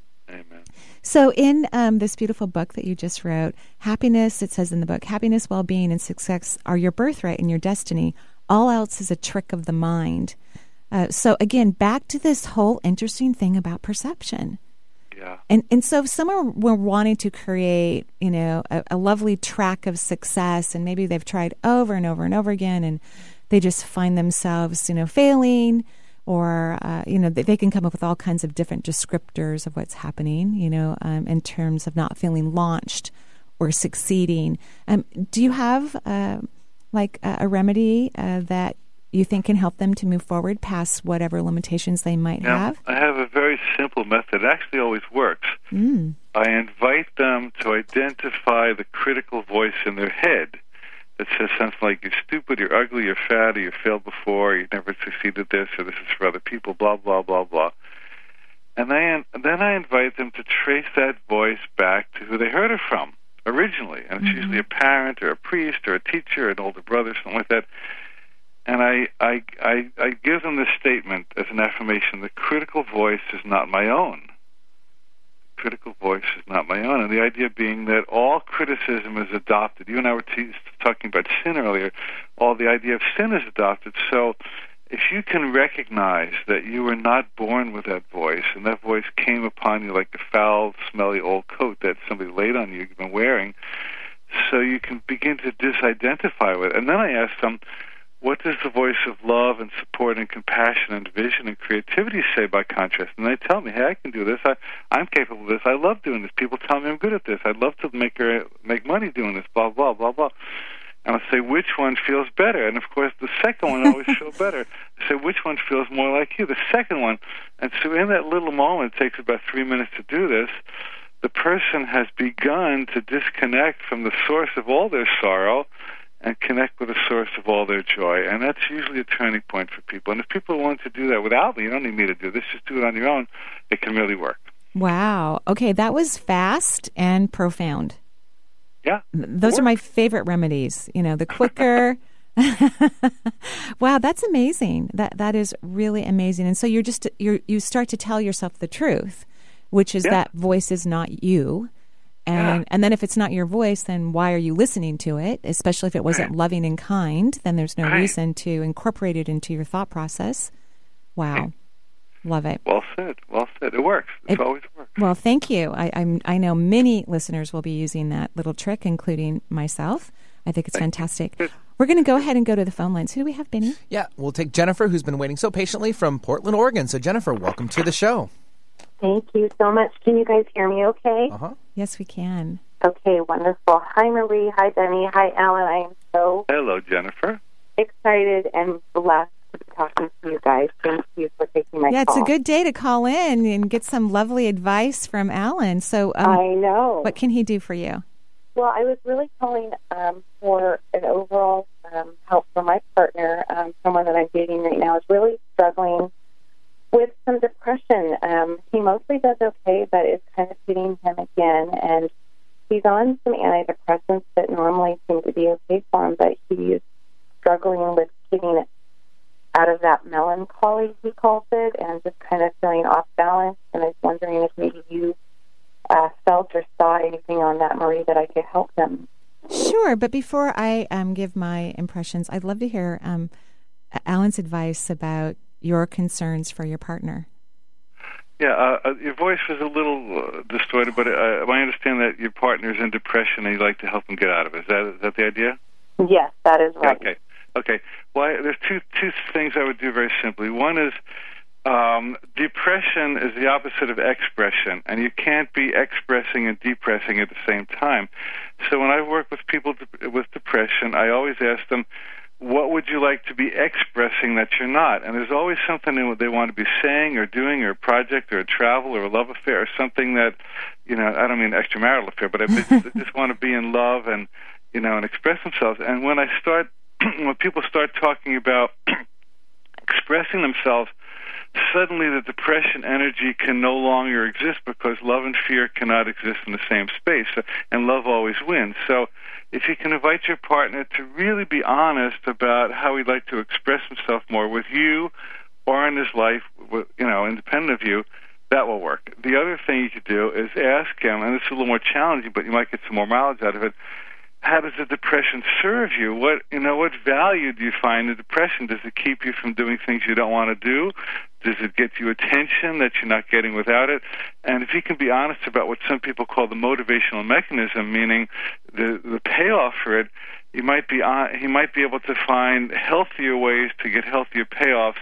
So, in um, this beautiful book that you just wrote, happiness, it says in the book, happiness, well being, and success are your birthright and your destiny. All else is a trick of the mind. Uh, so, again, back to this whole interesting thing about perception. Yeah. And and so if someone were wanting to create, you know, a, a lovely track of success, and maybe they've tried over and over and over again, and they just find themselves, you know, failing, or uh, you know, they, they can come up with all kinds of different descriptors of what's happening, you know, um, in terms of not feeling launched or succeeding. Um, do you have uh, like a, a remedy uh, that you think can help them to move forward past whatever limitations they might Now, have? I have a very simple method. It actually always works. Mm. I invite them to identify the critical voice in their head that says something like, you're stupid, you're ugly, you're fat, or you failed before, you never succeeded this, or this is for other people, blah, blah, blah, blah. And then, then I invite them to trace that voice back to who they heard it from originally. And it's usually a mm-hmm. parent or a priest or a teacher, or an older brother, something like that. And I, I, I, I give them this statement as an affirmation the critical voice is not my own critical voice is not my own. And the idea being that all criticism is adopted. You and I were te- talking about sin earlier. All the idea of sin is adopted. So if you can recognize that you were not born with that voice, and that voice came upon you like a foul, smelly old coat that somebody laid on you, you've been wearing, so you can begin to disidentify with it. And then I ask them, what does the voice of love and support and compassion and vision and creativity say by contrast? And they tell me, hey, I can do this. I, I'm capable of this. I love doing this. People tell me I'm good at this. I'd love to make her, make money doing this. Blah blah blah blah. And I say, which one feels better? And of course, the second one always feels <laughs> better. I say, which one feels more like you? The second one. And so, in that little moment, it takes about three minutes to do this. The person has begun to disconnect from the source of all their sorrow and connect with the source of all their joy. And that's usually a turning point for people. And if people want to do that without me, you don't need me to do this, just do it on your own, it can really work. Wow. Okay, that was fast and profound. Yeah. Those are my favorite remedies. You know, the quicker. <laughs> wow, that's amazing. That that is really amazing. And so you're just you you start to tell yourself the truth, which is Yeah. that voice is not you. And and then if it's not your voice, then why are you listening to it? Especially if it wasn't Right. loving and kind, then there's no Right. reason to incorporate it into your thought process. Wow. Love it. Well said. Well said. It works. It's always worked. Well, thank you. I, I'm, I know many listeners will be using that little trick, including myself. I think it's fantastic. We're going to go ahead and go to the phone lines. Who do we have, Benny? Yeah, we'll take Jennifer, who's been waiting so patiently from Portland, Oregon. So, Jennifer, welcome to the show. Thank you so much. Can you guys hear me okay? Uh huh. Yes, we can. Okay, wonderful. Hi, Marie. Hi, Benny. Hi, Alan. I am so Hello, Jennifer. excited and blessed to be talking to you guys. Thank you for taking my yeah, it's a good day to call in and get some lovely advice from Alan. So, um, I know. What can he do for you? Well, I was really calling um, for an overall um, help for my partner, um, someone that I'm dating right now, is really struggling with some depression. Um, he mostly does okay, but it's kind of hitting him again. And he's on some antidepressants that normally seem to be okay for him, but he's struggling with getting out of that melancholy, he calls it, and just kind of feeling off balance. And I was wondering if maybe you uh, felt or saw anything on that, Marie, that I could help them. Sure, but before I um, give my impressions, I'd love to hear um, Alan's advice about your concerns for your partner. Yeah, uh, uh, your voice was a little uh, distorted, but uh, I understand that your partner's in depression and you'd like to help him get out of it. Is that, is that the idea? Yes, that is right. Okay. Okay. Well, I, there's two two things I would do very simply. One is um, depression is the opposite of expression, and you can't be expressing and depressing at the same time. So when I work with people de- with depression, I always ask them, "What would you like to be expressing that you're not?" And there's always something that they want to be saying or doing, or a project, or a travel, or a love affair, or something that, you know, I don't mean extramarital affair, but I just, <laughs> just want to be in love and, you know, and express themselves. And when I start, <clears throat> when people start talking about <clears throat> expressing themselves suddenly the depression energy can no longer exist because love and fear cannot exist in the same space, and love always wins. So, if you can invite your partner to really be honest about how he'd like to express himself more with you or in his life, you know, independent of you, that will work. The other thing you could do is ask him, and this is a little more challenging, but you might get some more mileage out of it how does the depression serve you? What you know, what value do you find in depression? Does it keep you from doing things you don't want to do? Does it get you attention that you're not getting without it? And if you can be honest about what some people call the motivational mechanism, meaning the the payoff for it, you might be uh, on, he might be able to find healthier ways to get healthier payoffs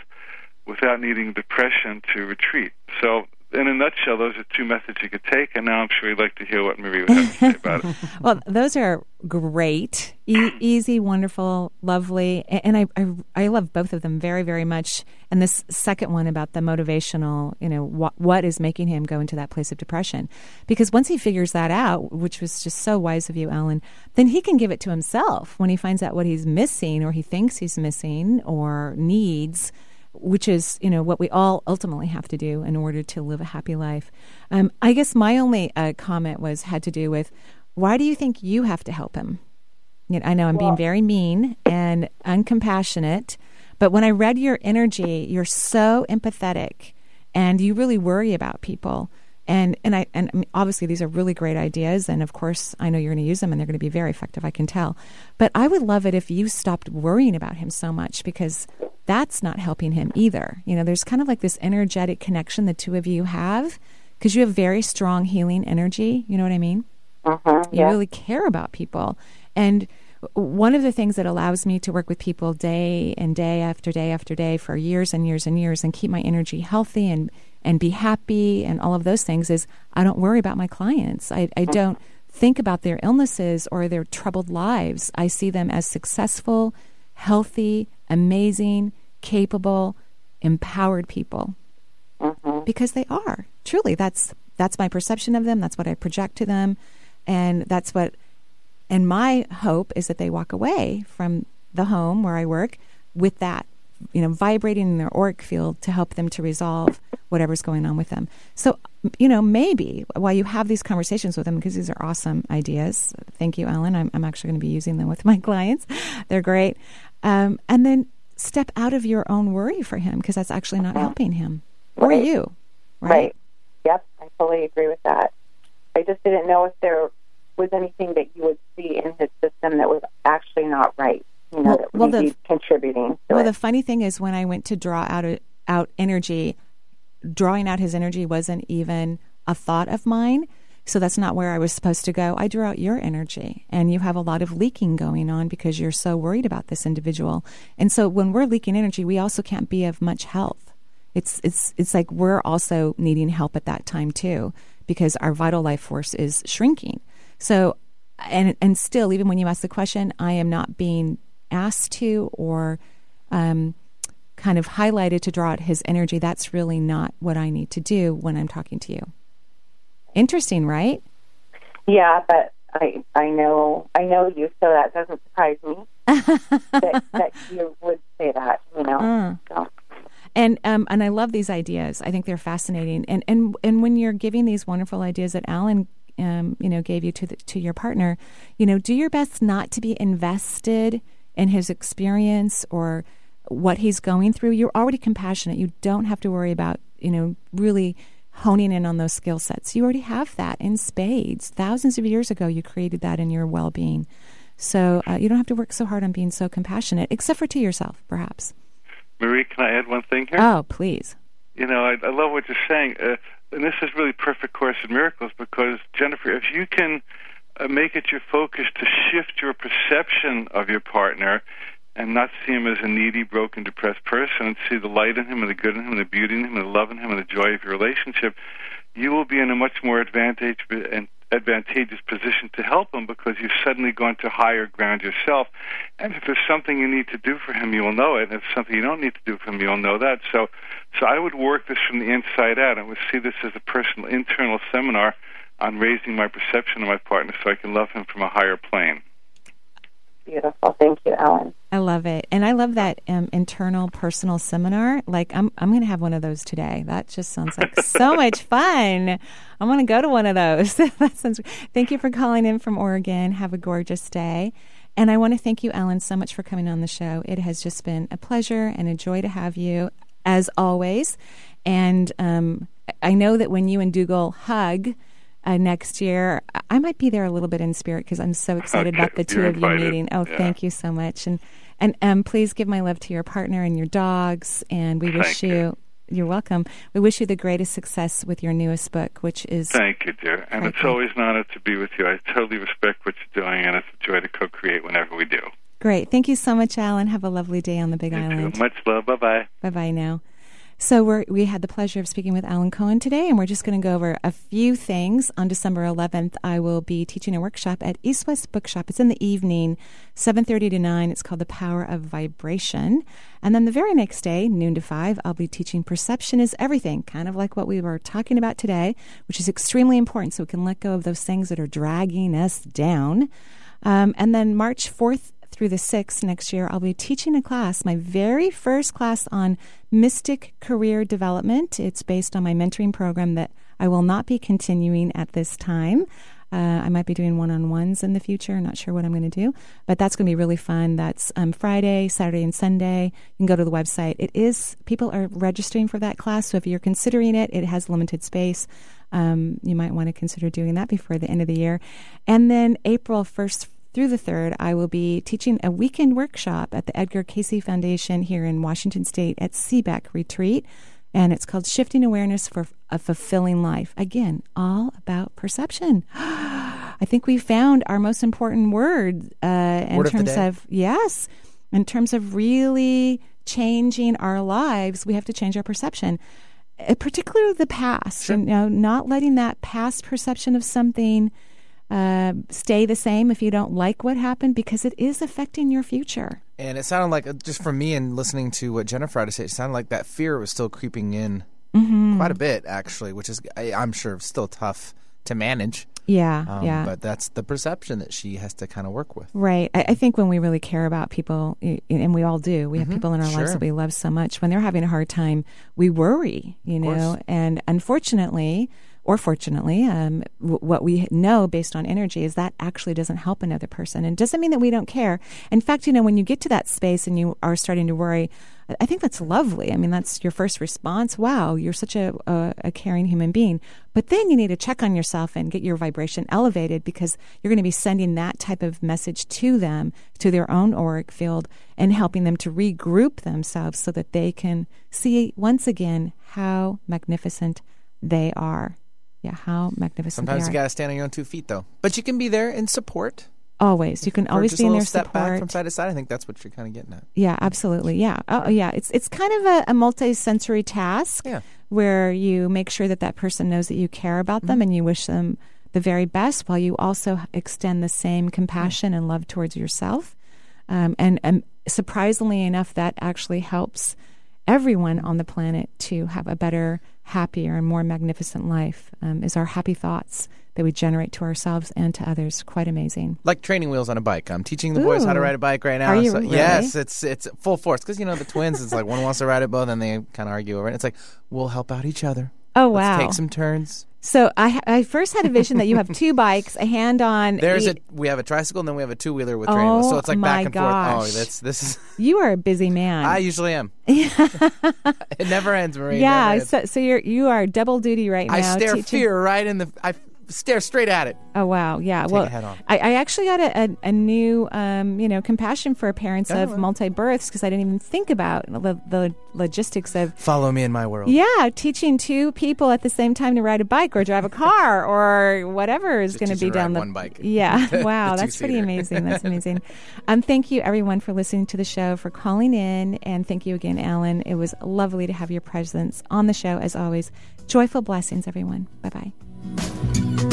without needing depression to retreat. So in a nutshell, those are two methods you could take, and now I'm sure you'd like to hear what Marie would have to say about it. <laughs> well, those are great, e- easy, wonderful, lovely, and I, I I love both of them very very much. And this second one about the motivational, you know, what what is making him go into that place of depression? Because once he figures that out, which was just so wise of you, Alan, then he can give it to himself when he finds out what he's missing or he thinks he's missing or needs which is you know what we all ultimately have to do in order to live a happy life. Um, I guess my only uh, comment was had to do with why do you think you have to help him? You know, I know I'm being very mean and uncompassionate, but when I read your energy, you're so empathetic and you really worry about people. And and I and I mean, obviously these are really great ideas, and of course I know you're going to use them, and they're going to be very effective. I can tell. But I would love it if you stopped worrying about him so much because that's not helping him either. You know, there's kind of like this energetic connection the two of you have because you have very strong healing energy. You know what I mean? Uh-huh, you yeah. really care about people, and one of the things that allows me to work with people day and day after day after day for years and years and years and keep my energy healthy and and be happy and all of those things is I don't worry about my clients. I, I don't think about their illnesses or their troubled lives. I see them as successful, healthy, amazing, capable, empowered people. Mm-hmm. Because they are. Truly, that's that's my perception of them, that's what I project to them, and that's what and my hope is that they walk away from the home where I work with that you know, vibrating in their auric field to help them to resolve whatever's going on with them. So, you know, maybe while you have these conversations with them, because these are awesome ideas. Thank you, Ellen. I'm, I'm actually going to be using them with <laughs> my clients. They're great. Um, and then step out of your own worry for him because that's actually not helping him or Right. you. Right? Right. Yep, I fully agree with that. I just didn't know if there was anything that you would see in his system that was actually not right. You know, Well- that well, would the- be contributing Well, it. the funny thing is, when I went to draw out a, out energy, drawing out his energy wasn't even a thought of mine. So that's not where I was supposed to go. I drew out your energy, and you have a lot of leaking going on because you're so worried about this individual. And so when we're leaking energy, we also can't be of much health. It's it's it's like we're also needing help at that time too because our vital life force is shrinking. So and and still, even when you ask the question, I am not being asked to or um, kind of highlighted to draw out his energy. That's really not what I need to do when I'm talking to you. Interesting, right? yeah, but I I know I know you, so that doesn't surprise me <laughs> that, that you would say that. You know, Mm. so. And um, and I love these ideas. I think they're fascinating. And and and when you're giving these wonderful ideas that Alan, um, you know, gave you to the, to your partner, you know, do your best not to be invested in his experience or what he's going through. You're already compassionate. You don't have to worry about you know really honing in on those skill sets. You already have that in spades. Thousands of years ago, you created that in your well being. So uh, you don't have to work so hard on being so compassionate, except for to yourself, perhaps. Marie, can I add one thing here? Oh, please. You know, I, I love what you're saying, uh, and this is really perfect Course in Miracles because Jennifer, if you can Uh, make it your focus to shift your perception of your partner and not see him as a needy, broken, depressed person, and see the light in him, and the good in him, and the beauty in him, and the love in him, and the joy of your relationship, you will be in a much more advantage and advantageous position to help him because you've suddenly gone to higher ground yourself. And if there's something you need to do for him, you will know it. And if something you don't need to do for him, you'll know that. So, so I would work this from the inside out. I would see this as a personal internal seminar on raising my perception of my partner so I can love him from a higher plane. Beautiful. Thank you, Ellen. I love it, and I love that um, internal personal seminar. Like I'm, I'm going to have one of those today. That just sounds like <laughs> so much fun. I want to go to one of those. <laughs> that sounds. Thank you for calling in from Oregon. Have a gorgeous day, and I want to thank you, Ellen, so much for coming on the show. It has just been a pleasure and a joy to have you, as always. And um, I know that when you and Dougal hug uh, next year. I might be there a little bit in spirit because I'm so <laughs> excited Okay, about the 2 you're of you meeting. Oh, Yeah. thank you so much, and and um, please give my love to your partner and your dogs. And we wish Thank you. You're welcome. We wish you the greatest success with your newest book, which is Thank you, dear. And it's always an honor to be with you. I totally respect what you're doing, and it's a joy to co-create whenever we do. great. Thank you so much, Alan. Have a lovely day on the Big Island. Much love. Bye bye. Bye bye now. So we're, we had the pleasure of speaking with Alan Cohen today, and we're just going to go over a few things. On December 11th, I will be teaching a workshop at East West Bookshop. It's in the evening, 7:30 to 9. It's called The Power of Vibration. And then the very next day, noon to 5, I'll be teaching Perception is Everything, kind of like what we were talking about today, which is extremely important so we can let go of those things that are dragging us down. Um, and then March 4th through the 6th next year, I'll be teaching a class, my very first class on mystic career development. It's based on my mentoring program that I will not be continuing at this time. Uh, I might be doing one on ones in the future. Not sure what I'm going to do, but that's going to be really fun. That's um, Friday, Saturday, and Sunday. You can go to the website. It is, people are registering for that class. So if you're considering it, it has limited space. Um, you might want to consider doing that before the end of the year. And then April 1st through the 3rd, I will be teaching a weekend workshop at the Edgar Cayce Foundation here in Washington State at Seabeck Retreat. And it's called Shifting Awareness for a Fulfilling Life. Again, all about perception. <gasps> I think we found our most important word uh, in Word terms day. of, yes, in terms of really changing our lives, we have to change our perception. Uh, particularly the past, you know, not letting that past perception of something uh, stay the same if you don't like what happened because it is affecting your future. And it sounded like, uh, just from me and listening to what Jennifer had to say, it sounded like that fear was still creeping in Mhm. quite a bit, actually, which is, I, I'm sure, still tough to manage. Yeah, Um, yeah. But that's the perception that she has to kind of work with. Right. I, I think when we really care about people, and we all do, we have Mhm. people in our lives that we love so much. When they're having a hard time, we worry, you know. And unfortunately, or fortunately, um, w- what we know based on energy is that actually doesn't help another person. And doesn't mean that we don't care. In fact, you know, when you get to that space and you are starting to worry, I- think that's lovely. I mean, that's your first response. Wow, you're such a, a, a caring human being. But then you need to check on yourself and get your vibration elevated because you're going to be sending that type of message to them, to their own auric field, and helping them to regroup themselves so that they can see once again how magnificent they are. Yeah, how magnificent Sometimes you got to stand on your own two feet, though. But you can be there in support. Always. You can Or always be in their step back support. from side to side. I think that's what you're kind of getting at. Yeah, absolutely. Yeah. Oh, yeah. It's it's kind of a, a multi-sensory task Yeah. where you make sure that that person knows that you care about them and you wish them the very best, while you also extend the same compassion and love towards yourself. Um, and, and surprisingly enough, that actually helps everyone on the planet to have a better, happier, and more magnificent life. Um, is our happy thoughts that we generate to ourselves and to others quite amazing? Like training wheels on a bike. I'm teaching the boys how to ride a bike right now. Are you So- really? Yes, it's it's full force because you know the twins. It's like one wants to ride it both, and they kind of argue over it. It's like we'll help out each other. Oh, wow! Let's wow. take some turns. So I, I first had a vision that you have two <laughs> bikes, a hand on. There's each- a we have a tricycle and then we have a two wheeler with training wheels. Oh, So it's like my back and forth. gosh. Oh, that's this is. You are a busy man. I usually am. <laughs> it never ends, Marie. Yeah. ends. So, so you're you are double duty right now. I stare teaching- fear right in the. I stare straight at it. Oh wow, yeah. Take well, head on. I, I actually got a, a, a new, um, you know, compassion for parents Oh, of well. multi births because I didn't even think about the, the logistics of Follow me in my world. yeah, teaching two people at the same time to ride a bike or drive a car <laughs> or whatever is going to be down the one bike. <laughs> Yeah, <laughs> wow, that's pretty amazing. That's amazing. um, thank you everyone for listening to the show, for calling in, and thank you again, Alan. It was lovely to have your presence on the show as always. Joyful blessings, everyone. Bye bye thank you